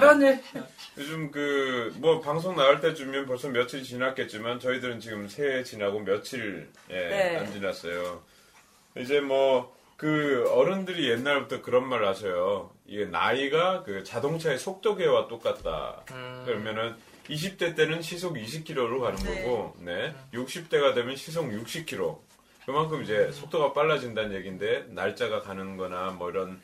발언을 요즘 그 뭐 방송 나갈 때쯤이면 벌써 며칠 지났겠지만 저희들은 지금 새해 지나고 며칠 예, 네. 안 지났어요. 이제 뭐 그 어른들이 옛날부터 그런 말 하셔요. 이게 나이가 그 자동차의 속도계와 똑같다. 음. 그러면은 20대 때는 시속 20km로 가는 네. 거고, 네. 60대가 되면 시속 60km. 그만큼 이제 속도가 빨라진다는 얘기인데 날짜가 가는 거나 뭐 이런 에,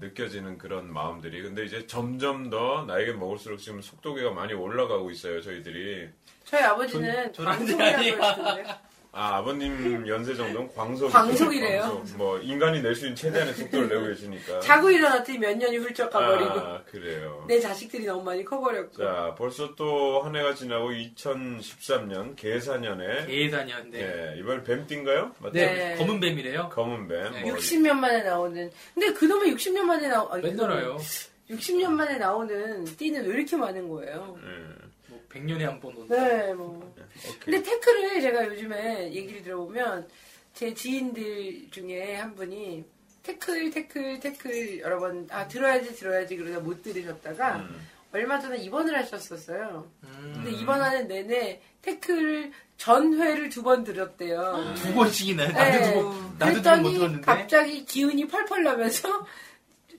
느껴지는 그런 마음들이. 근데 이제 점점 더 나이가 먹을수록 지금 속도계가 많이 올라가고 있어요 저희들이. 저희 아버지는 아니야. 그러시던데 아 아버님 연세 정도는 광속 광속이래요? 뭐 인간이 낼 수 있는 최대한의 속도를 내고 계시니까 자고 일어났더니 몇 년이 훌쩍 가버리고 아 그래요 내 자식들이 너무 많이 커버렸고 자 벌써 또 한 해가 지나고 2013년 계사년에 계산이었는데 예, 이번 뱀띠인가요? 맞죠? 네. 네. 검은 뱀이래요 검은 뱀 네. 뭐 60년 만에 나오는 근데 그놈의 60년 만에 나오 아니, 맨날 와요 60년 만에 나오는 띠는 왜 이렇게 많은 거예요? 예, 뭐 100년에 한번 오는 네, 뭐. 오케이. 근데 태클을 제가 요즘에 얘기를 들어보면 제 지인들 중에 한 분이 태클, 태클, 태클 여러 번, 아, 들어야지, 들어야지 그러다 못 들으셨다가 음. 얼마 전에 입원을 하셨었어요. 음. 근데 입원하는 내내 태클 전회를 두 번 들었대요. 두 번씩이나 나도 네. 두 번, 나도 두번못 그랬더니 들었는데 갑자기 기운이 펄펄 나면서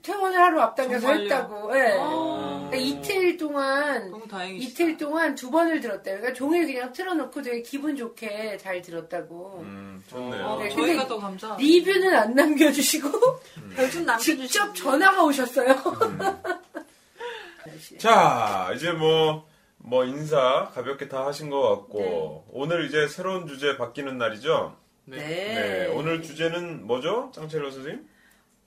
퇴원을 하루 앞당겨서 정말요? 했다고. 예. 아, 그러니까 이틀 동안 너무 다행이시다. 이틀 동안 두 번을 들었대요. 그러니까 종일 그냥 틀어놓고 되게 기분 좋게 잘 들었다고. 음, 좋네요. 어, 네, 저희가 더 감사. 리뷰는 안 남겨주시고 별좀 남겨주시고. 직접 전화가 오셨어요. 자, 이제 뭐, 뭐 인사 가볍게 다 하신 것 같고, 네. 오늘 이제 새로운 주제 바뀌는 날이죠? 네. 네. 오늘 주제는 뭐죠? 짱첼로 선생님?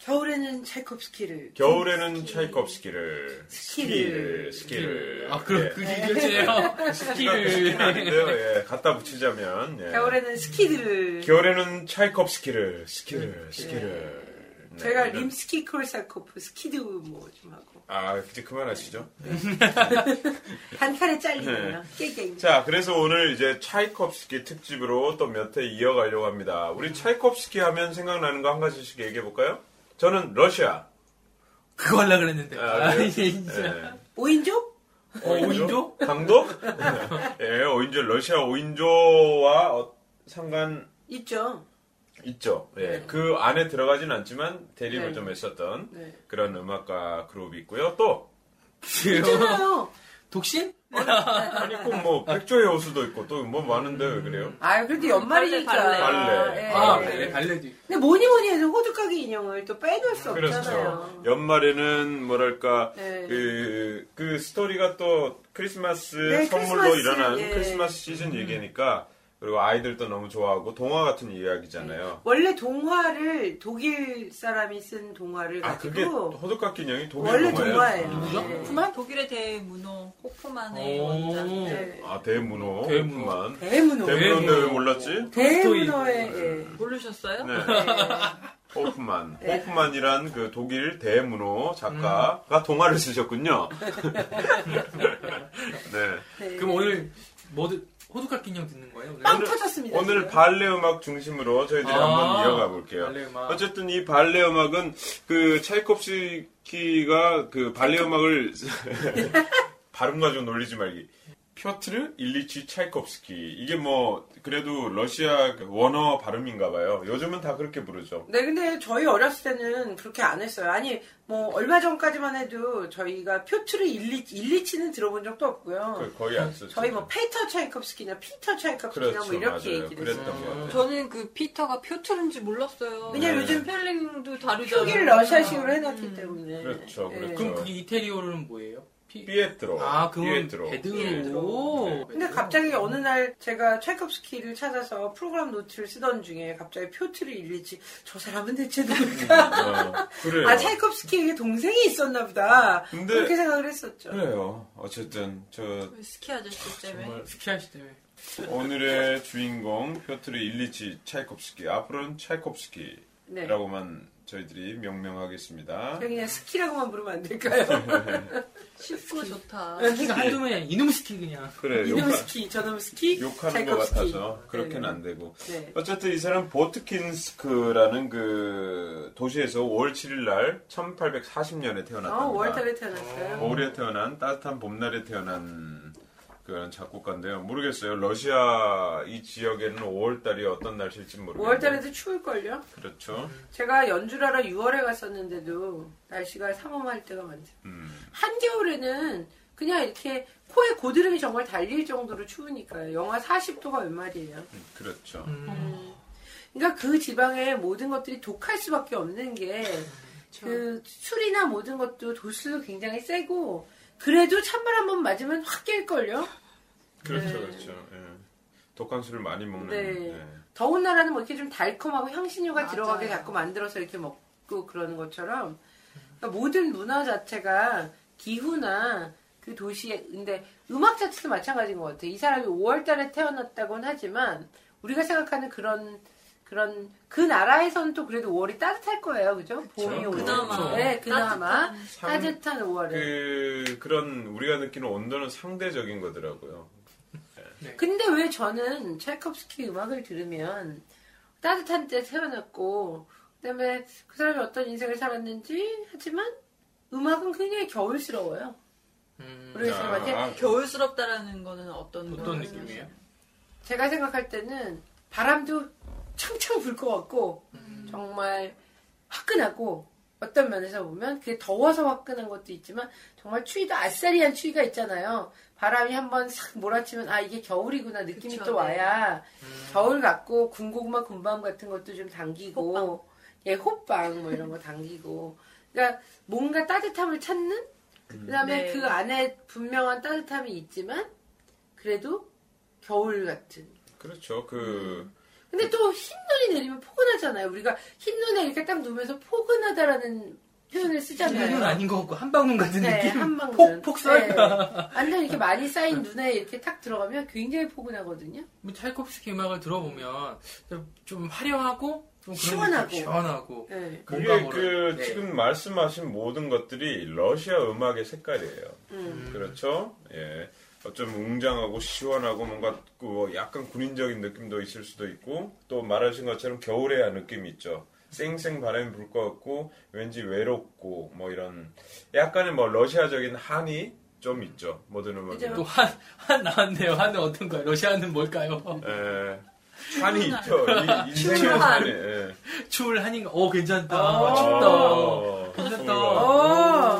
겨울에는 차이콥스키를. 겨울에는 차이콥스키를. 스키를. 스키를. 아 그럼 예. 그게 이거지요 스키가 스키를 아닌데요. 예. 갖다 붙이자면. 예. 겨울에는 스키들을. 겨울에는 차이콥스키를. 스키를. 스키를. 네, 제가 이런- 림스키 코르사코프 스키들 뭐 좀 하고 아, 이제 그만하시죠. 한 칼에 잘리네요. 네. 깨갱. 자, 그래서 오늘 이제 차이콥스키 특집으로 또 몇 회 이어가려고 합니다. 우리 차이콥스키 하면 생각나는 거 한 가지씩 얘기해 볼까요? 저는 러시아. 그거 하려고 그랬는데 아, 아? 이게 진짜 예. 오인조? 어, 오인조? 강도? 예, 오인조, 러시아 오인조와 어, 상관 있죠. 있죠. 예, 네. 그 안에 들어가진 않지만 대립을 네. 좀 했었던 네. 그런 음악가 그룹이 있고요. 또 있잖아요. 독신? 아니 꼭 뭐 백조의 호수도 있고 또 뭐 많은데 왜 그래요? 아, 그래도 연말이니까. 발레, 발레. 예. 아 네. 발레 발레도 근데 뭐니 뭐니 해도 호두까기 인형을 또 빼놓을 수 그렇죠. 없잖아요. 연말에는 뭐랄까 네. 그, 그 스토리가 또 크리스마스 네, 선물로 크리스마스, 일어난 예. 크리스마스 시즌 얘기니까 그리고 아이들도 너무 좋아하고 동화 같은 이야기잖아요. 원래 동화를 독일 사람이 쓴 동화를 아 그게 가지고 호두깎이 인형이 독일 원래 동화예요? 동화예요. 네. 그만 독일의 대문호 호프만의 오. 원작. 네. 아 대문호. 대문호. 호프만. 대문호. 대문호인데 왜 대문호. 몰랐지? 대문호의 예. 모르셨어요? 네. 호프만. 네. 호프만이란 그 독일 대문호 작가가 동화를 쓰셨군요. 네. 네. 그럼 오늘 뭐든 호두깎이 인형 듣는 거예요 오늘? 빵 오늘- 터졌습니다. 오늘 지금. 발레 음악 중심으로 저희들이 아, 한번 이어가 볼게요. 발레 음악. 어쨌든 이 발레 음악은 그 차이콥스키가 그 발레 음악을 발음 가지고 놀리지 말기. 피어트르 일리치 차이콥스키 이게 뭐 그래도 러시아 그 원어 발음인가 봐요. 요즘은 다 그렇게 부르죠. 네, 근데 저희 어렸을 때는 그렇게 안 했어요. 아니, 뭐, 얼마 전까지만 해도 저희가 표트르 일리치, 일리치는 들어본 적도 없고요. 그 거의 안 쓰죠. 저희 뭐, 페이터 차이콥스키나 피터 차이콥스키나 그렇죠, 뭐, 이렇게 맞아요. 얘기를 했어요. 저는 그 피터가 표트른지 몰랐어요. 왜냐면 네. 요즘 스펠링도 다르잖아요. 표기를 러시아식으로 해놨기 때문에. 그렇죠, 예. 그렇죠. 그럼 그게 이태리어로는 뭐예요? 피... 피에트로. 아 그건. 베드로 근데 갑자기 어느 날 제가 차이콥스키를 찾아서 프로그램 노트를 쓰던 중에 갑자기 표트르 일리치 저 사람은 대체 누굴까? 어, 그래요. 아 차이콥스키에게 동생이 있었나 보다. 근데- 그렇게 생각을 했었죠. 그래요. 어쨌든 저 스키 아저씨 때문에. 정말 스키 아저씨 때문에 오늘의 주인공 피오트르 일리치 차이콥스키 앞으로는 차이콥스키라고만 네. 저희들이 명명하겠습니다. 그냥 스키라고만 부르면 안 될까요? 쉽고 좋다. 스키가 한두 명이 아니라 이놈 스키 그냥. 그래 이놈 욕하, 스키, 저놈 스키, 욕하는 것. 같아서 그렇게는 네. 안 되고 네. 어쨌든 이 사람 보트킨스크라는 그 도시에서 5월 7일 날 1840년에 태어났답니다. 어, 5월달에 태어났어요. 겨울에 태어난 따뜻한 봄날에 태어난 그런 작곡가인데요. 모르겠어요. 러시아 이 지역에는 5월달이 어떤 날씨일지 모르겠어요. 5월달에도 추울걸요? 그렇죠. 제가 연주를 하러 6월에 갔었는데도 날씨가 삼엄할 때가 많죠. 음. 한겨울에는 그냥 이렇게 코에 고드름이 정말 달릴 정도로 추우니까요. 영하 40도가 웬 말이에요. 음, 그렇죠. 음. 그러니까 그 지방의 모든 것들이 독할 수밖에 없는 게 그 술이나 모든 것도 도수도 굉장히 세고 그래도 찬물 한 번 맞으면 확 깰걸요? 그렇죠. 네. 그렇죠. 예. 독한 술을 많이 먹는. 네. 예. 더운 나라는 뭐 이렇게 좀 달콤하고 향신료가 맞아요. 들어가게 자꾸 만들어서 이렇게 먹고 그러는 것처럼 그러니까 모든 문화 자체가 기후나 그 도시에 근데 음악 자체도 마찬가지인 것 같아요. 이 사람이 5월달에 태어났다고는 하지만 우리가 생각하는 그런 그런 그 나라에서는 또 그래도 5월이 따뜻할 거예요, 그죠? 봄이 오면 그나마. 네, 그나마 따뜻한. 상- 따뜻한 5월에. 그 그런 우리가 느끼는 온도는 상대적인 거더라고요. 근데 왜 저는 차이콥스키 음악을 들으면 따뜻한 때 태어났고 그다음에 그 사람이 어떤 인생을 살았는지 하지만 음악은 굉장히 겨울스러워요. 음. 우리 사람한테 아, 겨울스럽다라는 거는 어떤 어떤? 느낌이에요? 제가 생각할 때는 바람도 창창 불것 같고 음. 정말 화끈하고 어떤 면에서 보면 그게 더워서 화끈한 것도 있지만 정말 추위도 아싸리한 추위가 있잖아요. 바람이 한번 싹 몰아치면 아 이게 겨울이구나 느낌이 그쵸, 또 네. 와야 음. 겨울 같고 군고구마 군밤 같은 것도 좀 당기고 예 호빵 뭐 이런 거 당기고 그러니까 뭔가 따뜻함을 찾는 그다음에 네. 그 안에 분명한 따뜻함이 있지만 그래도 겨울 같은 그렇죠. 그 근데 또 흰 눈이 내리면 포근하잖아요. 우리가 흰 눈에 이렇게 딱 누우면서 포근하다라는 표현을 쓰잖아요. 아닌 것 같고 한방눈 같은 네, 느낌. 한방눈. 폭 폭설. 네. 완전 이렇게 많이 쌓인 눈에 이렇게 탁 들어가면 굉장히 포근하거든요. 뭐 차이콥스키 음악을 들어보면 좀 화려하고 좀 시원하고. 시원하고 네. 그게 그 네. 지금 말씀하신 모든 것들이 러시아 음악의 색깔이에요. 음. 그렇죠? 예. 어쩜 웅장하고 시원하고 뭔가 그 약간 군인적인 느낌도 있을 수도 있고 또 말하신 것처럼 겨울의 느낌이 있죠. 쌩쌩 바람이 불 것 같고 왠지 외롭고 뭐 이런 약간의 뭐 러시아적인 한이 좀 있죠. 모든 음악에. 그죠. 또 한, 한 나왔네요. 한은 어떤 거예요? 러시아는 뭘까요? 예. 한이 있죠. 이- 인생의. 한이. 예. 추울 한인가? 오, 괜찮다. 어. 춥다. 어, 괜찮다.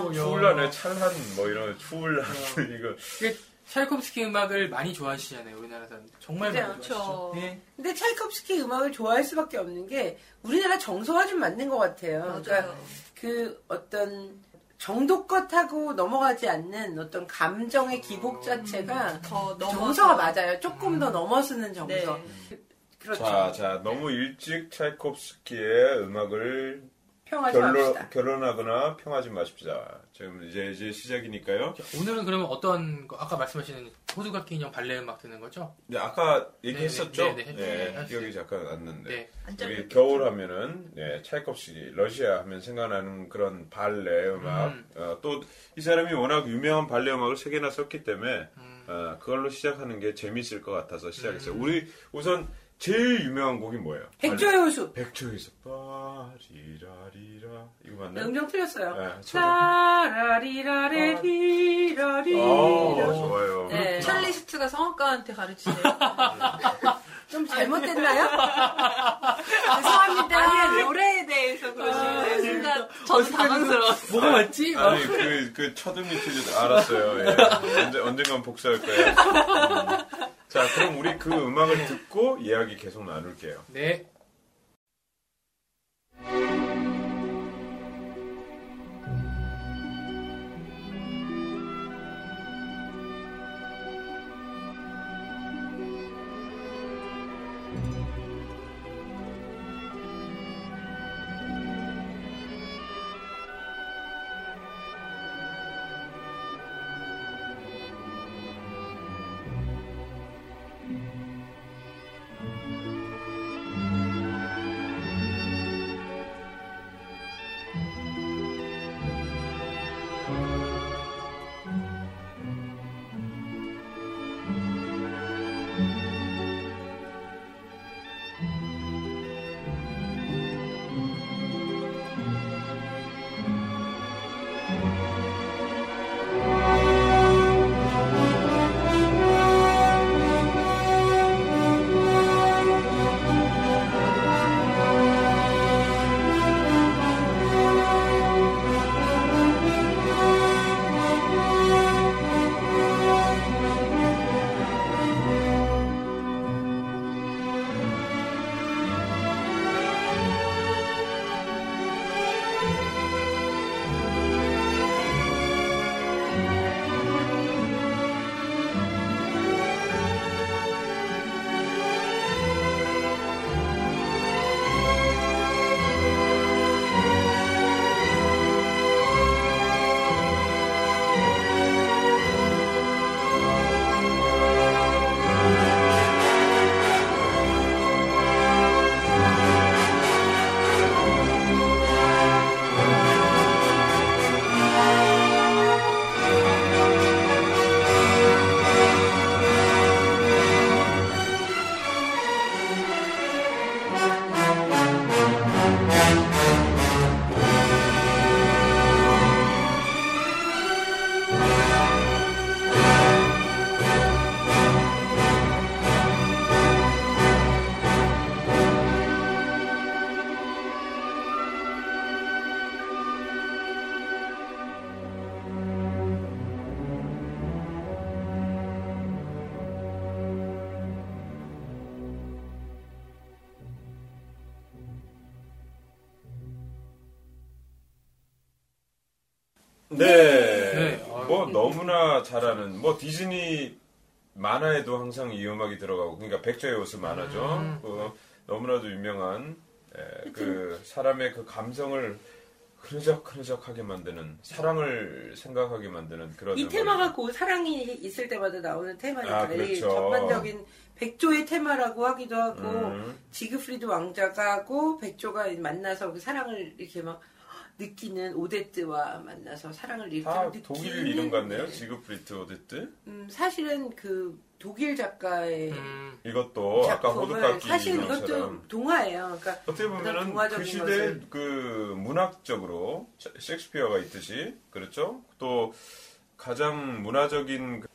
오, 추울라네 찬한 뭐 이런 추울 한 이거 차이콥스키 음악을 많이 좋아하시잖아요. 우리나라 사람들. 정말 많이 그죠. 좋아하시죠. 네. 근데 차이콥스키 음악을 좋아할 수밖에 없는 게 우리나라 정서와 좀 맞는 것 같아요. 그러니까 맞아요. 그 어떤 정도껏 하고 넘어가지 않는 어떤 감정의 기복 자체가 더 넘어 정서가 맞아요. 조금 더 넘어서는 정서. 네. 그렇죠. 자, 자, 너무 일찍 차이콥스키의 음악을 평하지 결론, 맙시다. 결혼하거나 평하지 마십시다. 지금 이제 이제 시작이니까요. 자, 오늘은 그러면 어떤 거, 아까 말씀하시는 호두각기 인형 발레 음악 듣는 거죠? 네, 아까 얘기했었죠. 네, 네, 네, 네, 네, 기억이 잠깐 났는데. 네. 안 우리. 겨울 하면은 네, 차이콥스키, 러시아 하면 생각나는 그런 발레 음악. 음. 어, 또이 사람이 워낙 유명한 발레 음악을 세 개나 썼기 때문에 음. 어, 그걸로 시작하는 게 재밌을 것 같아서 시작했어요. 음. 우리 우선 제일 유명한 곡이 뭐예요? 백조의 호수. 백조에서 빠리라리라 이거 맞나요? 음정 틀렸어요. 네, 라라리라레리라리. 아, 좋아요. 네. 첼리스트가 성악가한테 가르치세요. 좀 잘못됐나요? 죄송합니다. 아니 노래에 대해서 그러시는데 순간 저도 당황스러웠어요. 뭐가 맞지? 막 아니 그, 그 첫음이 틀려서 알았어요. 예. 언제, 언젠간 복수할 거예요. 음. 자 그럼 우리 그 음악을 듣고 이야기 계속 나눌게요. 네. 네. 네. 뭐 아유. 너무나 잘하는 뭐 디즈니 만화에도 항상 이 음악이 들어가고 그러니까 백조의 옷은 만화죠. 음. 그 너무나도 유명한 에, 그 사람의 그 감성을 흐느적흐느적하게 만드는 사랑을 생각하게 만드는 그런 이. 테마가 그 사랑이 있을 때마다 나오는 테마니까 아, 이 그렇죠. 전반적인 백조의 테마라고 하기도 하고 음. 지그프리드 왕자가 하고 백조가 만나서 그 사랑을 이렇게 막 느끼는 오데트와 만나서 사랑을 다 느끼는 독일 이름 같네요. 지그프리트 오데트. 음, 사실은 그 독일 작가의 음, 이것도 아까 호두깎이 사실 이것도 동화예요. 그러니까 어떻게 보면은 그 시대 것을. 그 문학적으로 셰익스피어가 있듯이 그렇죠. 또 가장 문화적인 그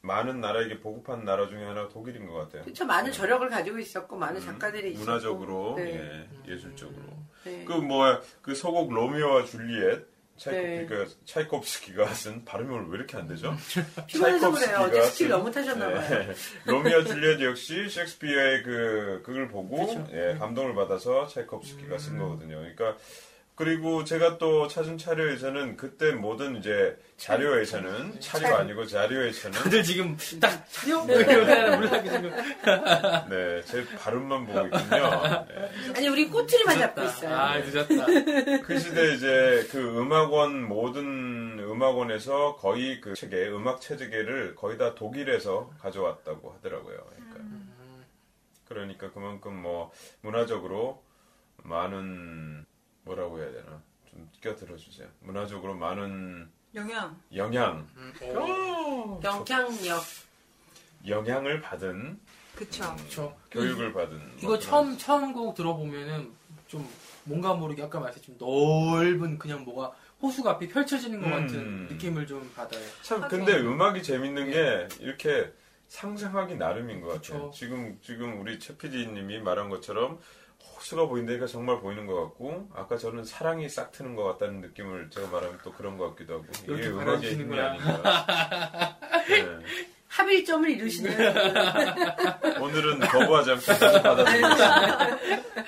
많은 나라에게 보급한 나라 중에 하나가 독일인 것 같아요. 그쵸 많은 저력을 가지고 있었고 많은 음, 작가들이 있었고 문화적으로 네. 예, 예술적으로 네. 그 뭐야 그 소곡 로미오와 줄리엣 네. 차이코프스키가 차이콥스키가 쓴 발음이 오늘 왜 이렇게 안 되죠? 피곤해서 그래요. 어제 스킬 쓴- 너무 타셨나봐요. 네. 로미오 줄리엣 역시 셰익스피어의 그 그걸 보고. 예, 감동을 받아서 차이콥스키가 음. 쓴 거거든요. 그러니까 그리고 제가 또 찾은 자료에서는 그때 모든 이제 자료에서는 자료가 아니고 자료에서는 다들 지금 딱 차려? 뭐 이러면 몰라게 지금. 네, 제 발음만 보고 있군요. 네. 아니 우리 꼬투리만 잡고. 있어요. 아, 늦었다. 그 시대 이제 그 음악원 모든 음악원에서 거의 그 체계 음악 체계를 거의 다 독일에서 가져왔다고 하더라고요. 그러니까, 그러니까 그만큼 뭐 문화적으로 많은 뭐라고 해야 되나 좀 껴들어 주세요. 문화적으로 많은 영양. 영향 음, 오, 영향력. 영향을 받은 그쵸. 그쵸. 교육을 받은 이거 뭐 처음 처음 곡 들어보면은 좀 뭔가 모르게 아까 말했듯이 좀 넓은 그냥 뭐가 호수가 앞이 펼쳐지는 것 음. 같은 느낌을 좀 받아요. 참 하긴. 근데 음악이 재밌는 게 이렇게 상상하기 나름인 것 같아요. 그쵸. 지금 지금 우리 최 PD님이 말한 것처럼 호수가 보인다 니까 정말 보이는 것 같고 아까 저는 사랑이 싹 트는 것 같다는 느낌을 제가 말하면 또 그런 것 같기도 하고 이게 음악의 힘이. 아닌가. 네. 합일점을 이루시네요. 오늘은 거부하지 않고 받아들이겠습니다.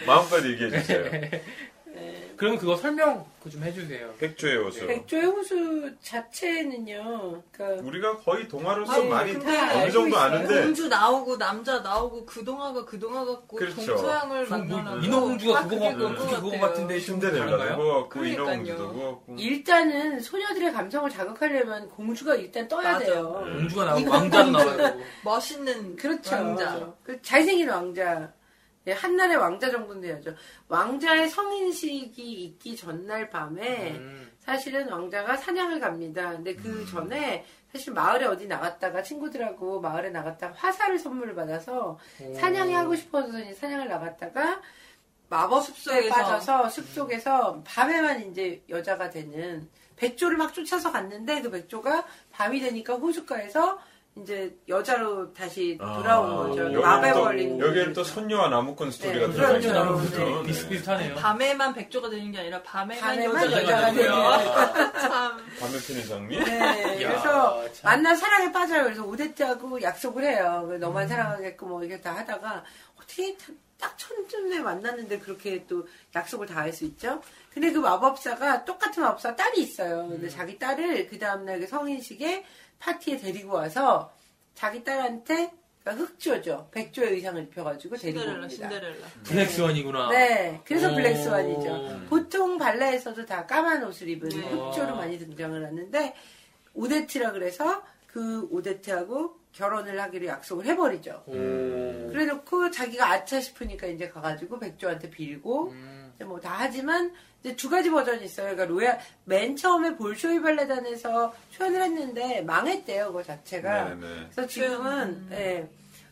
마음껏 얘기해 주세요. 그럼 그거 설명 그좀 해주세요. 백조의 호수. 백조의 호수 자체는요. 그러니까 우리가 거의 동화로서 아니, 많이 어느 정도. 아는데 공주 나오고 남자 나오고 그 동화가 그 동화 같고 그렇죠. 동서양을 뭐, 만나는 인어공주가 다 그거 그거. 같은데 그러니까요. 인어공주도 그렇고 일단은 소녀들의 감성을 자극하려면 공주가 일단 떠야 맞아. 돼요. 음. 공주가 나오고 공주. 나와요. 멋있는 그렇죠. 왕자. 그 잘생긴 왕자. 예, 한나라의 왕자 정도는 돼야죠. 왕자의 성인식이 있기 전날 밤에 음. 사실은 왕자가 사냥을 갑니다. 근데 음. 그 전에 사실 마을에 어디 나갔다가 친구들하고 마을에 나갔다가 화살을 선물을 받아서 오. 사냥이 하고 싶어서 사냥을 나갔다가 마법 숲속에 숲속에서. 빠져서 숲속에서 밤에만 이제 여자가 되는 백조를 막 쫓아서 갔는데 그 백조가 밤이 되니까 호숫가에서 이제 여자로 다시 돌아온 거죠. 여기는 마법에 또- 걸린 여기는 또 선녀와 나무꾼 스토리가 네, 들어가 그렇죠. 있는 네. 거죠. 네. 비슷비슷하네요. 밤에만 백조가 되는 게 아니라 밤에만, 밤에만 여자가. 되는 참. 밤에 피는 장미. 네, 이야, 그래서 참. 만나 사랑에 빠져요. 그래서 오데트하고 약속을 해요. 그래서 너만 사랑하겠고 뭐 이렇게 다 하다가 어떻게 딱 천쯤에 만났는데 그렇게 또 약속을 다 할 수 있죠? 근데 그 마법사가 똑같은 마법사 딸이 있어요. 근데 자기 딸을 그 다음날 그 성인식에 파티에 데리고 와서 자기 딸한테 그러니까 흑조죠. 백조의 의상을 입혀가지고 데리고 신데렐라, 옵니다. 신데렐라. 블랙스완이구나. 네, 그래서 오. 블랙스완이죠. 보통 발레에서도 다 까만 옷을 입은 네. 흑조로 많이 등장을 하는데 오데트라 그래서 그 오데트하고 결혼을 하기로 약속을 해버리죠. 오. 그래놓고 자기가 아차 싶으니까 이제 가가지고 백조한테 빌고 음. 뭐 다 하지만 이제 두 가지 버전이 있어요. 그러니까 로얄 맨 처음에 볼쇼이 발레단에서 초연을 했는데 망했대요. 그거 자체가. 네네. 그래서 지금은 음. 예,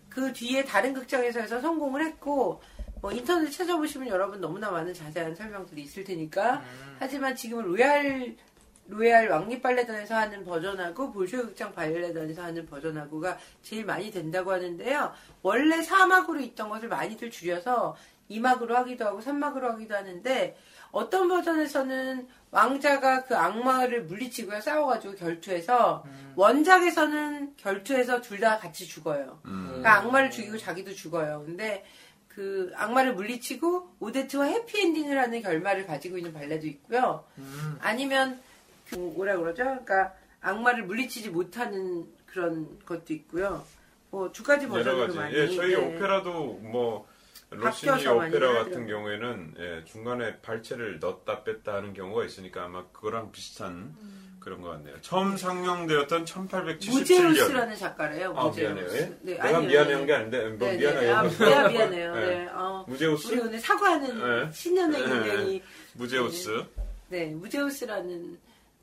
그 뒤에 다른 극장에서 해서 성공을 했고 뭐 인터넷 찾아보시면 여러분 너무나 많은 자세한 설명들이 있을 테니까 음. 하지만 지금 로얄 로얄 왕립 발레단에서 하는 버전하고 볼쇼이 극장 발레단에서 하는 버전하고가 제일 많이 된다고 하는데요. 원래 4막으로 있던 것을 많이들 줄여서 2막으로 하기도 하고 3막으로 하기도 하는데 어떤 버전에서는 왕자가 그 악마를 물리치고요 싸워가지고 결투해서 원작에서는 결투해서 둘 다 같이 죽어요. 음. 그러니까 악마를 죽이고 자기도 죽어요. 근데 그 악마를 물리치고 오데트와 해피엔딩을 하는 결말을 가지고 있는 발레도 있고요. 음. 아니면 그 뭐라 그러죠? 그러니까 악마를 물리치지 못하는 그런 것도 있고요. 뭐 두 가지 버전으로. 많이. 예, 저희 네. 오페라도 뭐 로시니 오페라. 같은 경우에는 예, 중간에 발체를 넣었다 뺐다 하는 경우가 있으니까 아마 그거랑 비슷한 그런 것 같네요. 처음 상영되었던 1877년. 무제우스라는 작가래요. 아 무제우스. 미안해요. 예? 네, 내가 아니요, 미안한 네. 게 아닌데 뭐 네, 네. 미안해요. 아, 미안, 미안해요. 네. 네. 어, 무제우스? 우리 오늘 사과하는 네. 신년의 네. 굉장히 무제우스 네 무제우스라는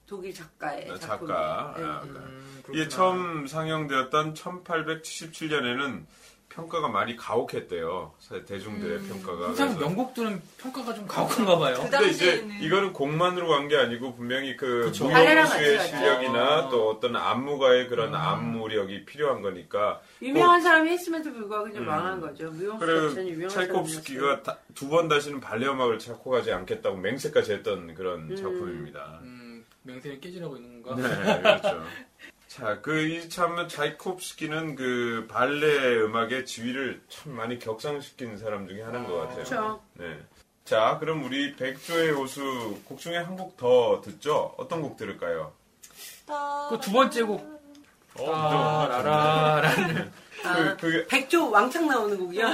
독일 작가의 아, 작품. 작가. 네. 아, 음. 처음 상영되었던 1877년에는 평가가 많이 가혹했대요. 대중들의 평가가. 항상 영국들은 평가가 좀 가혹한가 봐요. 그 근데 이제 이거는 곡만으로 간 게 아니고 분명히 그 무용수의. 실력이나 아. 또 어떤 안무가의 그런 음. 안무력이 필요한 거니까 유명한 사람이 했음에도 불구하고 그냥 음. 망한 거죠. 유명한 차이콥스키가 두 번 다시는 발레 음악을 작곡하지 않겠다고 맹세까지 했던 그런 음. 작품입니다. 음, 맹세를 깨지라고 있는 건가? 네, 그렇죠. 자, 그이참 차이콥스키는 그 발레 음악의 지위를 참 많이 격상시킨 사람 중에 하나인 것 같아요. 그렇죠. 네. 자, 그럼 우리 백조의 호수 곡 중에 한 곡 더 듣죠? 어떤 곡 들을까요? 그 두 번째 곡. 어, 아, 라라라는. 아, 그, 그게 백조 왕창 나오는 곡이요.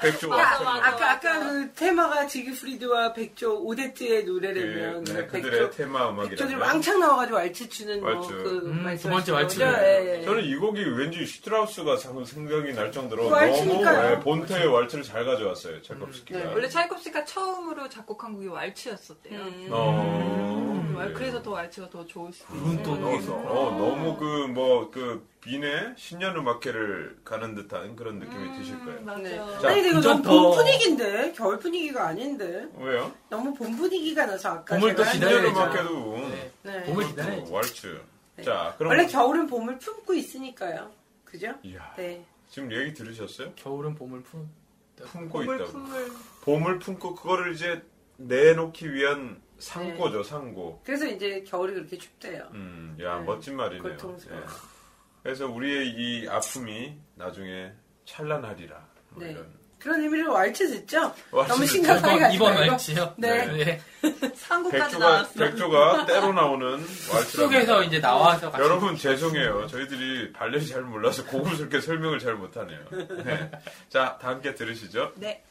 백조 아, 왕창. 맞아. 아까 아까 그 테마가 지그프리드와 백조 오데트의 노래라면 그, 네, 그들의 백조 테마 백조들 음악이라면. 왕창 나와가지고 왈츠 추는 왈츠. 뭐 그 음, 두 번째 왈츠. 예, 예. 저는 이 곡이 왠지 슈트라우스가 자꾸 생각이 날 정도로 너무 왈츠니까요. 네, 본태의 왈츠를 잘 가져왔어요, 차이콥스키가. 네. 원래 차이콥스키가 처음으로 작곡한 곡이 왈츠였었대요. 음. 어. 음, 왈- 그래서 더 왈츠가 더 좋을 수도 있어요. 또 어, 어, 너무 그, 뭐, 그, 빈의 신년 음악회를 가는 듯한 그런 느낌이 드실 거예요. 음, 맞아. 네. 자, 아니 근데 이거 너무 더- 봄 분위기인데 겨울 분위기가 아닌데 왜요? 너무 봄 분위기가 나서 아까 봄을 또 제가 기다려야죠. 신년음악회도. 네. 네. 봄을 기다려. 또 왈츠. 네. 자, 그럼. 원래 겨울은 봄을 품고 있으니까요. 그죠? 이야, 네. 지금 얘기 들으셨어요? 겨울은 봄을 푸는. 품고 있다고. 품을 봄을 품고 그거를 이제 내놓기 위한 상고죠, 상고. 그래서 이제 겨울이 그렇게 춥대요. 음, 야, 네. 멋진 말이네요. 고통스러워. 예. 그래서 우리의 이 아픔이 나중에 찬란하리라. 뭐 네. 이런. 그런 의미로 왈츠 듣죠? 왈츠 너무. 심각하게 이번, 가지 이번. 왈츠요? 네. 네. 상고까지 백조가, 나왔어. 백조가 때로 나오는 왈츠. 속에서 이제 나와서 같이. 여러분 죄송해요. 저희들이 발레를 잘 몰라서 고급스럽게 설명을 잘 못하네요. 네. 자, 다 함께 들으시죠. 네.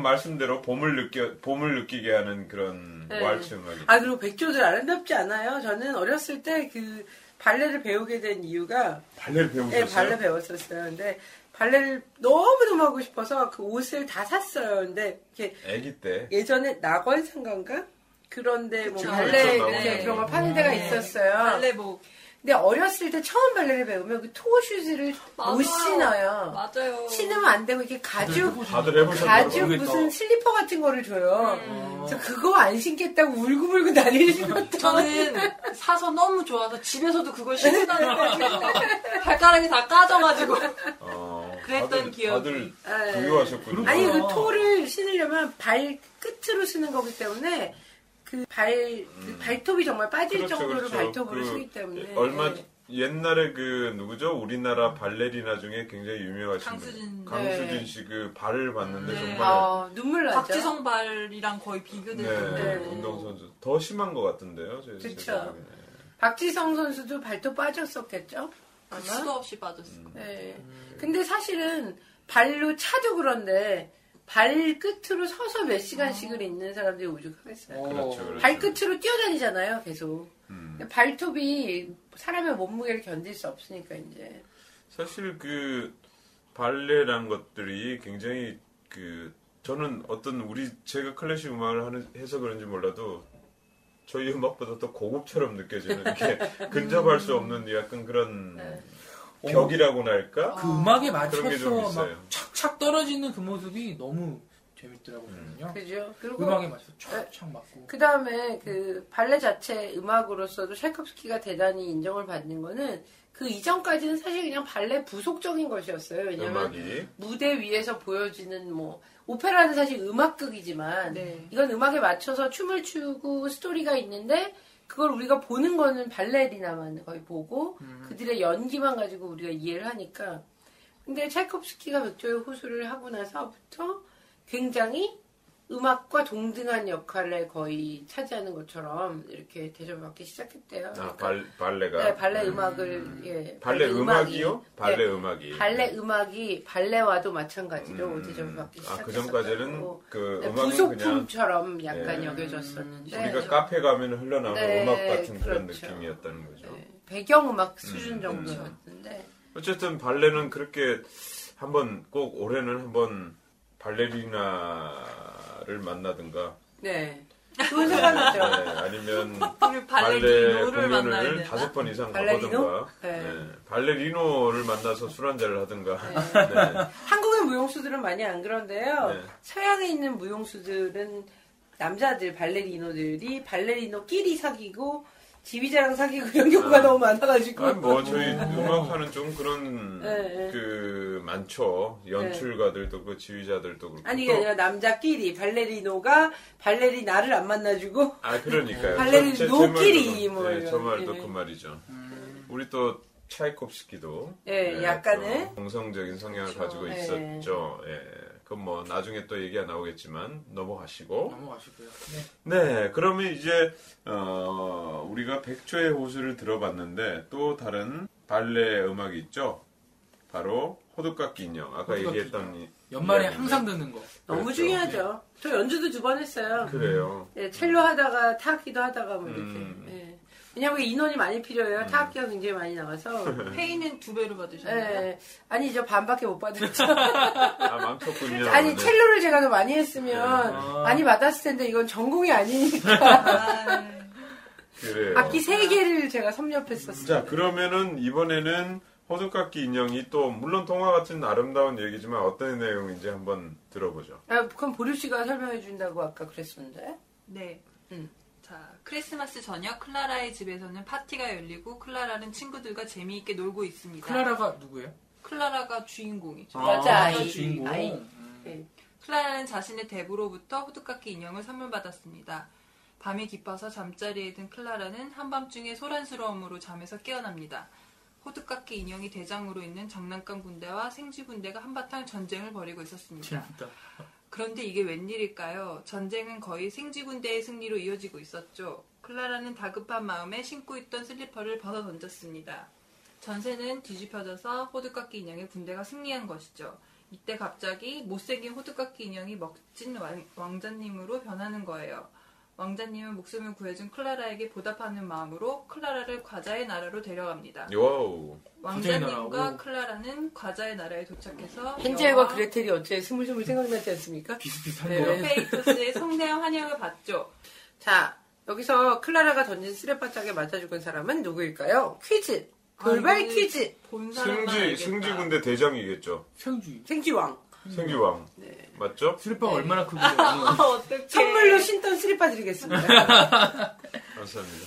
약간 말씀대로 봄을 느껴 봄을 느끼게 하는 그런 네. 왈츠 음악이. 아 그리고 백조들 아름답지 않아요? 저는 어렸을 때 그 발레를 배우게 된 이유가 발레를 배우셨어요? 네, 발레 배웠었어요. 근데 발레를 너무너무 하고 싶어서 그 옷을 다 샀어요. 근데 이렇게 아기 때. 예전에 낙원상가인가? 그런데 뭐 발레 그쵸, 이렇게 네. 그런 걸 파는 데가 네. 있었어요. 발레복. 근데 어렸을 때 처음 발레를 배우면 그 토슈즈를 맞아요. 못 신어요. 맞아요. 신으면 안 되고 이게 가죽 다들 가죽. 무슨 슬리퍼 같은 거를 줘요. 음. 그래서 그거 안 신겠다고 울고불고 다니시는 저는 사서 너무 좋아서 집에서도 그걸 신고 다녔거든요. 발가락이 다 까져가지고. 어, 그랬던 다들, 기억이. 다들 네. 부유하셨군요. 아니 그 그렇구나. 토를 신으려면 발 끝으로 쓰는 거기 때문에 그발 발톱이 정말 빠질 그렇죠, 정도로 그렇죠. 발톱으로 그 쓰기 때문에 얼마 네. 옛날에 그 누구죠? 우리나라 발레리나 중에 굉장히 유명하신 강수진. 분. 강수진 네. 씨그 발을 봤는데 네. 정말 아, 눈물 나죠. 박지성 발이랑 거의 비교될 네. 네. 운동 선수 더 심한 것 같은데요. 제. 생각에는. 박지성 선수도 발톱 빠졌었겠죠. 아마. 수도 없이 빠졌을 음. 거예요. 네. 근데 사실은 발로 차도 그런데 발 끝으로 서서 몇 시간씩을 있는 사람들이 오죽하겠어요. 그렇죠, 그렇죠. 발끝으로 뛰어다니잖아요, 계속. 음. 발톱이 사람의 몸무게를 견딜 수 없으니까 이제. 사실 그 발레란 것들이 굉장히 그 저는 어떤 우리 제가 클래식 음악을 하는 해서 그런지 몰라도 저희 음악보다 더 고급처럼 느껴지는 이렇게 근접할 수 없는 약간 그런 네. 벽이라고나 할까? 그 음악에 게좀 맞춰서. 막 착착 떨어지는 그 모습이 너무 재밌더라고요. 음. 그죠? 그리고 음악에 맞춰서 촥촥 맞고. 그 다음에 그 발레 자체 음악으로서도 찰콥스키가 대단히 인정을 받는 거는 그 이전까지는 사실 그냥 발레 부속적인 것이었어요. 왜냐면 음악이 무대 위에서 보여지는 뭐 오페라는 사실 음악극이지만 네. 이건 음악에 맞춰서 춤을 추고 스토리가 있는데 그걸 우리가 보는 거는 발레리나만 거의 보고 음. 그들의 연기만 가지고 우리가 이해를 하니까 근데 찰콥스키가 백조의 호수를 하고 나서부터 굉장히 음악과 동등한 역할을 거의 차지하는 것처럼 이렇게 대접을 받기 시작했대요. 아, 그러니까 발, 발레가 네, 발레 음. 음악을 예, 발레 음악이, 음악이요? 발레 네, 음악이 발레 음악이 발레와도 마찬가지로 음. 대접을 받기 아, 그 전까지는 그 네, 음악은 그냥 부속품처럼 약간 예. 여겨졌었는데 우리가 카페 가면 흘러나오는 네, 음악 같은 그런 그렇죠. 느낌이었다는 거죠. 네, 배경음악 수준 음, 정도였는데 어쨌든 발레는 그렇게 한번 꼭 올해는 한번 발레리나 를 만나든가 네 좋은 생각이죠. 네, 아니면 발레 공연을? 다섯 번 이상 발레리노? 가보든가 네. 네, 발레리노를 만나서 술 한잔을 하든가 네. 한국의 무용수들은 많이 안 그런데요. 네. 서양에 있는 무용수들은 남자들 발레리노들이 발레리노끼리 사귀고 지휘자랑 사귀고 이런 경우가 아. 너무 많아가지고 아니 뭐 저희 음악하는 좀 그런 네, 네. 그 많죠 연출가들도 그렇고 지휘자들도 그렇고 아니 이게 아니라 남자끼리 발레리노가 발레리나를 안 만나주고 아 그러니까요. 발레리노 저- 제- 제 끼리 말도, 뭐 네, 저 말도 예. 그 말이죠. 음. 우리 또 차이콥스키도 예, 네, 약간의 또 공성적인 성향을 그렇죠. 가지고 예. 있었죠. 예. 그건 뭐 나중에 또 얘기가 나오겠지만 넘어가시고. 넘어가시고요. 네. 네, 그러면 이제 어, 우리가 백조의 호수를 들어봤는데 또 다른 발레 음악이 있죠. 바로 호두깎이 인형. 아까 호두깎이 얘기했던 이- 연말에 이야기인데. 항상 듣는 거. 너무 그렇죠. 중요하죠. 저 연주도 두 번 했어요. 그래요. 예, 첼로 하다가 타악기도 하다가 뭐 이렇게. 음. 예. 왜냐면 인원이 많이 필요해요. 타악기가 굉장히 많이 나와서. 페이는 두 배로 받으셨나요? 예. 아니 저 반밖에 못 받았죠. 아 망쳤군요. 아니 네. 첼로를 제가 더 많이 했으면 아. 많이 받았을 텐데 이건 전공이 아니니까 아, 그래요. 악기 세 개를 제가 섭렵했었어요. 자, 그러면은 이번에는 호두깎이 인형이 또 물론 동화 같은 아름다운 얘기지만 어떤 내용인지 한번 들어보죠. 아, 그럼 보류 씨가 설명해 준다고 아까 그랬었는데. 네. 음. 자, 크리스마스 저녁 클라라의 집에서는 파티가 열리고 클라라는 친구들과 재미있게 놀고 있습니다. 클라라가 누구예요? 클라라가 주인공이죠. 여자아이. 주인공. 아이. 음. 예. 클라라는 자신의 대부로부터 호두깎이 인형을 선물 받았습니다. 밤이 깊어서 잠자리에 든 클라라는 한밤중에 소란스러움으로 잠에서 깨어납니다. 호두깎이 인형이 대장으로 있는 장난감 군대와 생쥐 군대가 한바탕 전쟁을 벌이고 있었습니다. 재밌다. 그런데 이게 웬일일까요? 전쟁은 거의 생쥐 군대의 승리로 이어지고 있었죠. 클라라는 다급한 마음에 신고 있던 슬리퍼를 벗어 던졌습니다. 전세는 뒤집혀져서 호두깎이 인형의 군대가 승리한 것이죠. 이때 갑자기 못생긴 호두깎이 인형이 멋진 왕- 왕자님으로 변하는 거예요. 왕자님은 목숨을 구해준 클라라에게 보답하는 마음으로 클라라를 과자의 나라로 데려갑니다. 와우. 왕자님과. 클라라는 과자의 나라에 도착해서 헨젤과 여왕 그레텔이 어째 스물스물 생각나지 않습니까? 비슷비슷한데요. 네. 페이토스의 성대한 환영을 받죠. 자, 여기서 클라라가 던진 쓰레바짝에 맞아 죽은 사람은 누구일까요? 퀴즈. 돌발 아, 퀴즈. 승지 알겠다. 승지 군대 대장이겠죠. 생쥐. 생쥐왕. 승지왕 네. 맞죠? 슬리퍼가 네. 얼마나 크고 아, 어떡해. 선물로 신던 스리빠 드리겠습니다. 감사합니다.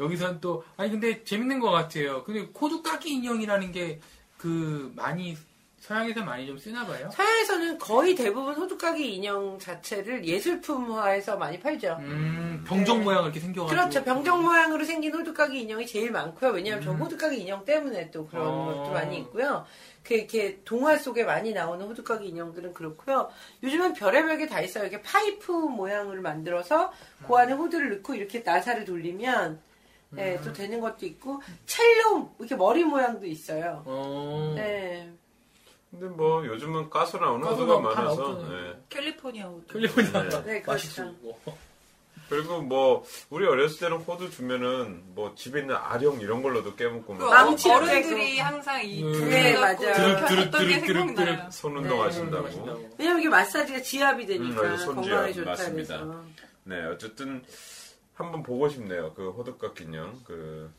여기선 또 아니 근데 재밌는 것 같아요. 근데 코두까기 인형이라는 게 그 많이 서양에서 많이 좀 쓰나 봐요. 서양에서는 거의 대부분 호두까기 인형 자체를 예술품화해서 많이 팔죠. 음 병정 네. 모양 이렇게 생겨가지고. 그렇죠. 병정 모양으로 생긴 호두까기 인형이 제일 많고요. 왜냐하면 저 음. 호두까기 인형 때문에 또 그런 어. 것도 많이 있고요. 그 이렇게 동화 속에 많이 나오는 호두까기 인형들은 그렇고요. 요즘은 별의별 게 다 있어요. 이렇게 파이프 모양을 만들어서 그 안에 호두를 넣고 이렇게 나사를 돌리면 네, 또 되는 것도 있고 첼로 이렇게 머리 모양도 있어요. 어. 네. 근데 뭐 요즘은 가스 나오는 가스 호두가 나오고 다 많아서. 네. 캘리포니아 호두. 캘리포니아 네. 네, 그렇죠. 맛있고. 그리고 뭐 우리 어렸을 때는 호두 주면은 뭐 집에 있는 아령 이런 걸로도 깨먹고 그막 망치 어른들이 항상 이 음. 둘 네, 갖고 맞아요. 이렇게 드륵, 했던 게 드륵, 드륵, 생각나요. 손운동 네. 하신다고. 왜냐면 이게 마사지가 지압이 되니까 음, 맞아, 손지압. 건강에 좋다 맞습니다. 그래서. 네, 어쨌든 한번 보고 싶네요. 그 호두깎 인형 그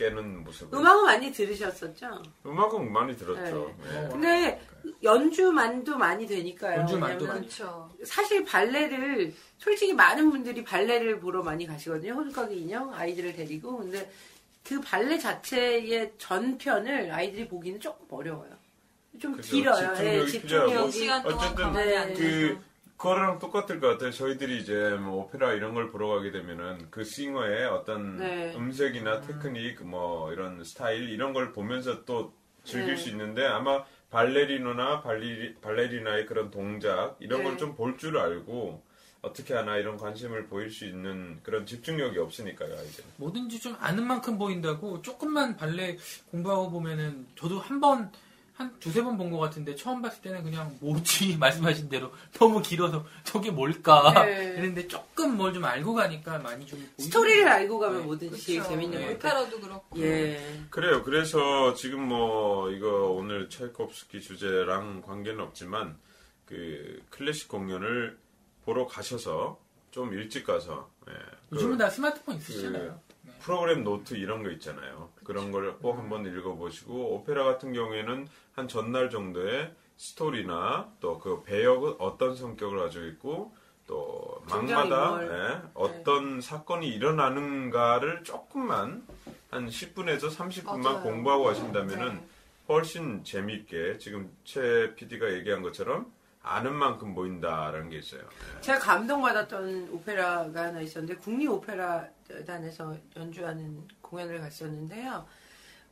깨는 모습. 음악은 많이 들으셨었죠? 음악은 많이 들었죠. 네. 근데 연주만도 많이 되니까요. 연주만도 그렇죠. 사실 발레를 솔직히 많은 분들이 발레를 보러 많이 가시거든요. 호두까기 인형 아이들을 데리고. 근데 그 발레 자체의 전편을 아이들이 보기는 조금 어려워요. 좀 그죠. 길어요. 예, 집중력이 필요하고. 집중력이. 시간 동안 어쨌든 네. 그 그거랑 똑같을 것 같아요. 저희들이 이제 뭐 오페라 이런 걸 보러 가게 되면은 그 싱어의 어떤 네. 음색이나 테크닉 뭐 이런 스타일 이런 걸 보면서 또 즐길 네. 수 있는데 아마 발레리노나 발리, 발레리나의 그런 동작 이런 네. 걸좀 볼 줄 알고 어떻게 하나 이런 관심을 보일 수 있는 그런 집중력이 없으니까요, 아이들은. 뭐든지 좀 아는 만큼 보인다고 조금만 발레 공부하고 보면은 저도 한 번, 한 두세 번 본 것 같은데 처음 봤을 때는 그냥 뭐지 말씀하신 대로 너무 길어서 저게 뭘까 네. 그랬는데 조금 뭘 좀 알고 가니까 많이 좀. 스토리를 알고 가면 네. 뭐든지 그렇죠. 재밌는 네. 것 같아요. 오페라도 그렇고. 예. 그래요. 그래서 지금 뭐 이거 오늘 차이콥스키 주제랑 관계는 없지만 그 클래식 공연을 보러 가셔서 좀 일찍 가서 예, 그 요즘은 다 스마트폰 있으시잖아요. 네. 프로그램 노트 이런 거 있잖아요. 그런 걸 꼭 한번 읽어보시고 오페라 같은 경우에는 한 전날 정도의 스토리나 또 그 배역은 어떤 성격을 가지고 있고 또 막마다. 예, 어떤 사건이 일어나는가를 조금만 한 10분에서 30분만 맞아요. 공부하고 가신다면은 네. 훨씬 재미있게 지금 최 PD가 얘기한 것처럼 아는 만큼 보인다라는 게 있어요. 제가 감동받았던 오페라가 하나 있었는데 국립 오페라단에서 연주하는 공연을 갔었는데요.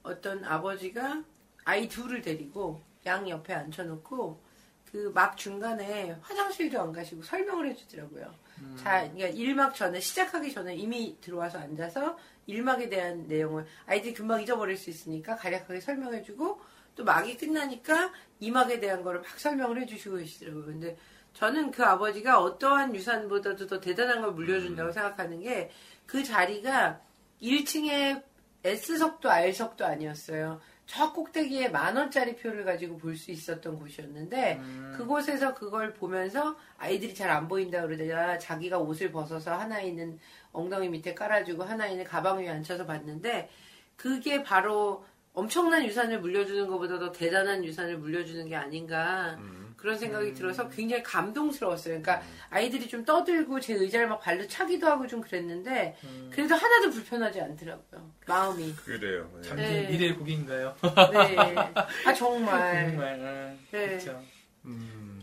어떤 아버지가 아이 둘을 데리고 양 옆에 앉혀놓고 그 막 중간에 화장실도 안 가시고 설명을 해주더라고요. 자, 그러니까 1막 전에 시작하기 전에 이미 들어와서 앉아서 1막에 대한 내용을 아이들이 금방 잊어버릴 수 있으니까 간략하게 설명해주고 또 막이 끝나니까 2막에 대한 거를 막 설명을 해주시고 계시더라고요. 근데 저는 그 아버지가 어떠한 유산보다도 더 대단한 걸 물려준다고 생각하는 게 그 자리가 1층에 S석도 R석도 아니었어요. 저 꼭대기에 만 원짜리 표를 가지고 볼 수 있었던 곳이었는데 음. 그곳에서 그걸 보면서 아이들이 잘 안 보인다 그러다가 자기가 옷을 벗어서 하나이는 엉덩이 밑에 깔아주고 하나이는 가방 위에 앉혀서 봤는데 그게 바로 엄청난 유산을 물려주는 것보다 더 대단한 유산을 물려주는 게 아닌가 그런 생각이 들어서 굉장히 감동스러웠어요. 그러니까 아이들이 좀 떠들고 제 의자를 막 발로 차기도 하고 좀 그랬는데 그래도 하나도 불편하지 않더라고요. 마음이. 그래요. 예. 참 네. 미래의 곡인가요? 네. 아 정말. 정말. 음, 네. 그렇죠.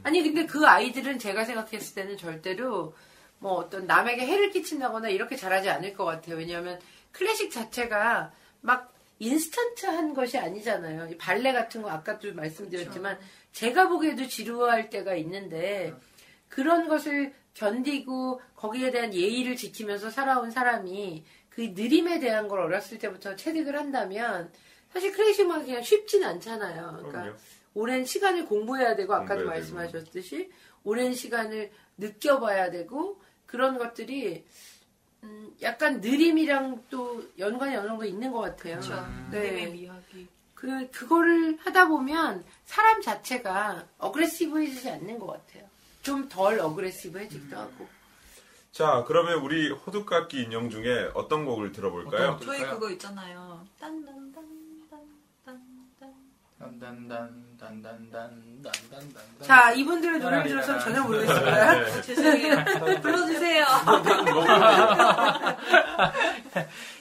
아니 근데 그 아이들은 제가 생각했을 때는 절대로 뭐 어떤 남에게 해를 끼친다거나 이렇게 잘하지 않을 것 같아요. 왜냐하면 클래식 자체가 막 인스턴트한 것이 아니잖아요. 이 발레 같은 거 아까도 말씀드렸지만 제가 보기에도 지루할 때가 있는데 그런 것을 견디고 거기에 대한 예의를 지키면서 살아온 사람이 그 느림에 대한 걸 어렸을 때부터 체득을 한다면 사실 클래식 음악이 그냥 쉽지는 않잖아요. 그러니까 그럼요. 오랜 시간을 공부해야 되고 아까도 공부해야 말씀하셨듯이 오랜 시간을 느껴봐야 되고 그런 것들이 음, 약간 느림이랑 또 연관이 어느 정도 있는 것 같아요. 그렇죠. 네. 미학이. 그 그거를 하다 보면 사람 자체가 어그레시브해지지 않는 것 같아요. 좀 덜 어그레시브해지기도 하고. 자, 그러면 우리 호두깎이 인형 중에 어떤 곡을 들어볼까요? 어떤 저희? 그거 있잖아요. 딴딴딴딴딴딴. 단단단단단단단. 자, 이분들의 노래를 들어서 전혀 모르겠습니다. 네. 죄송해요. 불러주세요.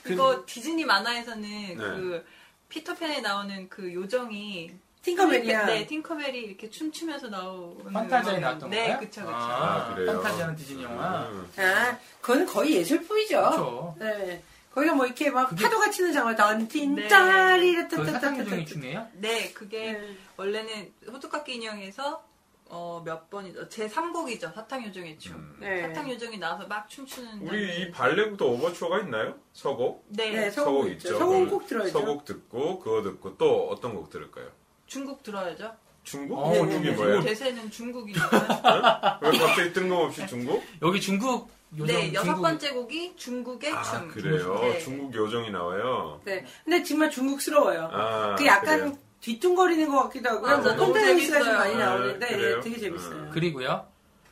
그거 디즈니 만화에서는 그 피터팬에 나오는 그 요정이 팅커벨이야. 네, 팅커벨이 이렇게 춤추면서 나오는 판타지아에 음악이- 나왔던 네, 거예요? 그쵸, 그쵸. 아, 그래요? 판타지아는 디즈니 영화. 음. 아, 그건 거의 예술품이죠. 그렇죠. 네. 거기가 뭐 이렇게 막 파도가 치는 장면, 네. 던틴짜리를 그 사탕요정이 따따따따. 춤이에요? 네, 그게 네. 원래는 호두깎이 인형에서 어, 몇 번이죠? 제 3곡이죠. 사탕요정의 춤. 음. 네. 사탕요정이 나와서 막 춤추는 우리 장면이- 이 발레부터 오버추어가 있나요? 서곡? 네, 네, 서곡 있죠. 서곡은 꼭 들어야죠. 서곡 듣고 그거 듣고 또 어떤 곡 들을까요? 중국 들어야죠. 중국? 어, 중국이 네, 뭐예요? 대세는 중국이니까. 왜 갑자기 뜬금없이 중국? 여기 중국 요정 네, 여섯 중국 번째 곡이 중국의 아 춤. 그래요? 네. 중국 요정이 나와요? 네. 근데 정말 중국스러워요. 아 그 약간 그래요? 뒤뚱거리는 것 같기도 뭐 너무 콘텐츠가 좀. 많이 아, 나오는데 네? 되게 재밌어요. 그리고요.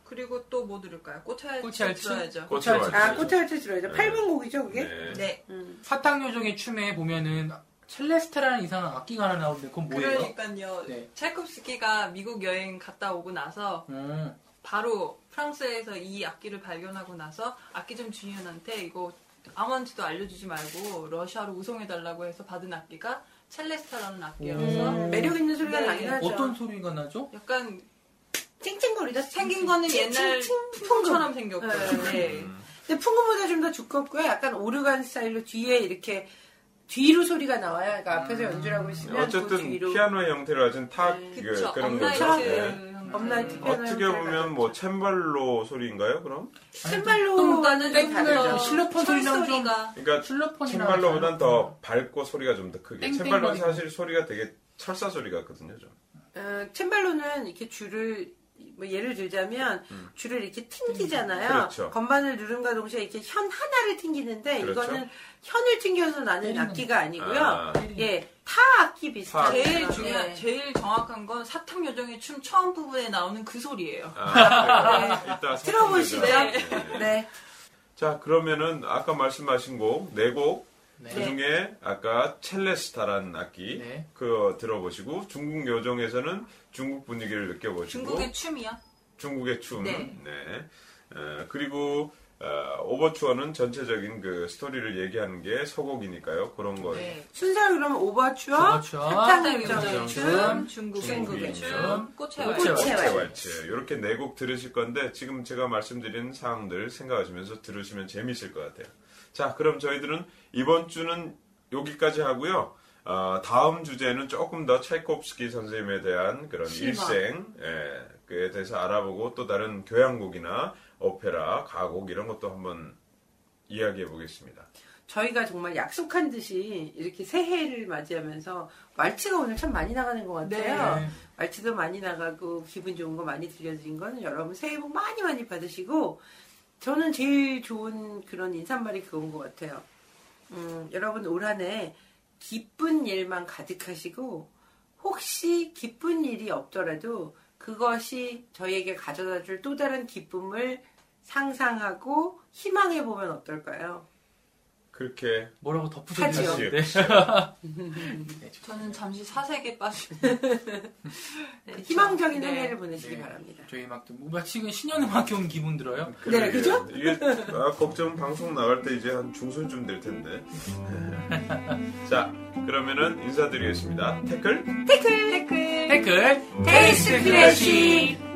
그리고 또 뭐 들을까요? 꽃알 꽃알 춤 춤? 꽃알 아. 꽃할 때 들어야죠. 네. 8번 곡이죠, 그게? 네. 네. 음. 사탕 요정의 춤에 보면은 첼레스테라는 이상한 악기가 하나 나오는데 그건 뭐예요? 그러니까요. 네. 찰콥스키가 미국 여행 갔다 오고 나서 음, 바로 프랑스에서 이 악기를 발견하고 나서 악기점 주인한테 이거 아무한테도 알려주지 말고 러시아로 우송해달라고 해서 받은 악기가 첼레스타라는 악기여서 음, 매력 있는 소리가 네. 나긴 하죠. 어떤 소리가 나죠? 약간 찡찡거리죠. 생긴 거는 옛날 풍금처럼 생겼고요. 네. 네. 음. 근데 풍금보다 좀 더 두껍고요. 약간 오르간 스타일로 뒤에 이렇게 뒤로 소리가 나와요. 그러니까 앞에서 연주를 하고 있으면 그 어쨌든 뒤로 피아노의 형태를 가진 탁 네. 그, 그쵸. 그런 거죠. 네. 네. 업라이트 피아노 어떻게 형태가 보면 뭐 챔발로 소리인가요? 그럼? 챔발로는 좀 다르죠. 실로폰 소리랑 좀 소리가 그러니까 실로폰이랑 챔발로보단 더 밝고 소리가 좀 더 크게. 챔발로는 사실 소리가 되게 철사 소리 같거든요. 좀. 어, 챔발로는 이렇게 줄을 뭐 예를 들자면 줄을 이렇게 튕기잖아요. 음. 그렇죠. 건반을 누른과 동시에 이렇게 현 하나를 튕기는데 그렇죠. 이거는 현을 튕겨서 나는 악기가 아니고요. 아. 예, 타 악기 비슷한. 제일 거. 중요한, 예. 제일 정확한 건 사탕 요정의 춤 처음 부분에 나오는 그 소리예요. 아? 일단 들어보시죠. 요정. 네. 자, 그러면은 아까 말씀하신 곡, 네 곡, 네. 그 중에 아까 첼레스타라는 악기, 네. 그거 들어보시고, 중국 요정에서는 중국 분위기를 느껴보시고, 중국의 춤이요. 중국의 춤, 네. 네. 어, 그리고 어, 오버추어는 전체적인 그 스토리를 얘기하는 게 서곡이니까요. 그런 거. 네. 순서를 그러면 오버추어, 오버추어, 사탕 사탕 요정의 요정의 춤, 춤, 중국의 춤, 춤, 꽃의 왈츠. 이렇게 네 곡 들으실 건데 지금 제가 말씀드린 사항들 생각하시면서 들으시면 재밌을 것 같아요. 자, 그럼 저희들은 이번 주는 여기까지 하고요. 어, 다음 주제는 조금 더 차이콥스키 선생님에 대한 그런 실화. 일생, 예, 그에 대해서 알아보고 또 다른 교향곡이나 오페라, 가곡 이런 것도 한번 이야기해 보겠습니다. 저희가 정말 약속한 듯이 이렇게 새해를 맞이하면서 말치가 오늘 참 많이 나가는 것 같아요. 네. 말치도 많이 나가고 기분 좋은 거 많이 들려드린 거는 여러분 새해 복 많이 많이 받으시고 저는 제일 좋은 그런 인사말이 그건 것 같아요. 음, 여러분 올 한해 기쁜 일만 가득하시고 혹시 기쁜 일이 없더라도 그것이 저희에게 가져다 줄 또 다른 기쁨을 상상하고 희망해 보면 어떨까요? 그렇게 뭐라고. 덧붙여주셨는데 저는 잠시 사색에 빠진. 네, 희망적인 네. 한 해를 보내시기 네. 바랍니다. 저희 막 마치 신년 음악회 온 기분 들어요. 네, 그죠? 이게 아, 걱정 방송 나갈 때 이제 한 중순쯤 될 텐데. 자, 그러면은 인사드리겠습니다. 태클. 태클 태클. 댓글 테이스트 클래식!